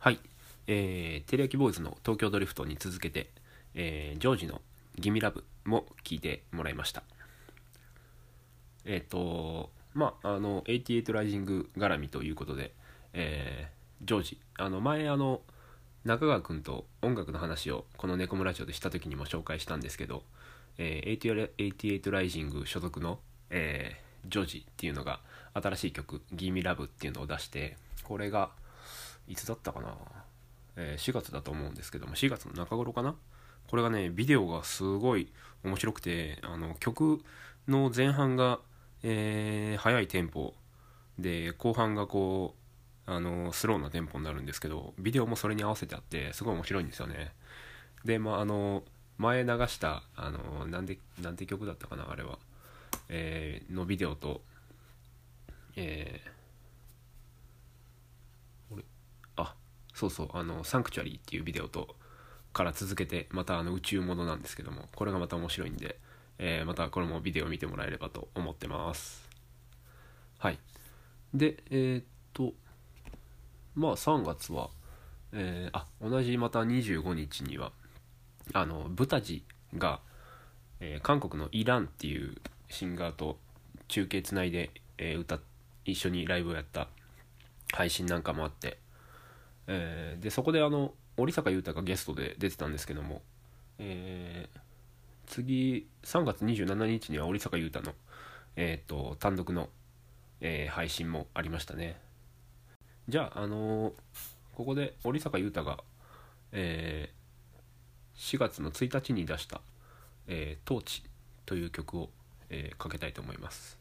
はい、えー、テレヤキボーイズの東京ドリフトに続けて、えージョージのギミラブも聞いてもらいました。えっ、と、まあ、あの、88ライジング絡みということで、えージョージ、あの、前、あの、中川くんと音楽の話をこのネコムラジオでした時にも紹介したんですけど、えー、88, 88ライジング所属の、えージョージっていうのが新しい曲「ギミラブっていうのを出してこれがいつだったかな、えー4月だと思うんですけども4月の中頃かな？これがねビデオがすごい面白くてあの曲の前半が、えー速いテンポで後半がこうあのスローなテンポになるんですけどビデオもそれに合わせてあってすごい面白いんですよね。でまああの前流したあのなんでなんて曲だったかなあれは、えーのビデオとえー、俺あそうそうあの「サンクチュアリー」っていうビデオとから続けてまたあの宇宙ものなんですけどもこれがまた面白いんで、えーまたこれもビデオ見てもらえればと思ってます。はい。でえーっとまあ3月は、えーあ同じまた25日にはあのブタジが、えー韓国のイランっていうシンガーと中継つないで、えー歌一緒にライブをやった配信なんかもあって、えーでそこであの織坂優太がゲストで出てたんですけども、えー次3月27日には織坂優太の、えー、と単独の、えー配信もありましたね。じゃあ、あのーここで織坂優太が、えー4月の1日に出した「えー、トーチ」という曲を、えーかけたいと思います。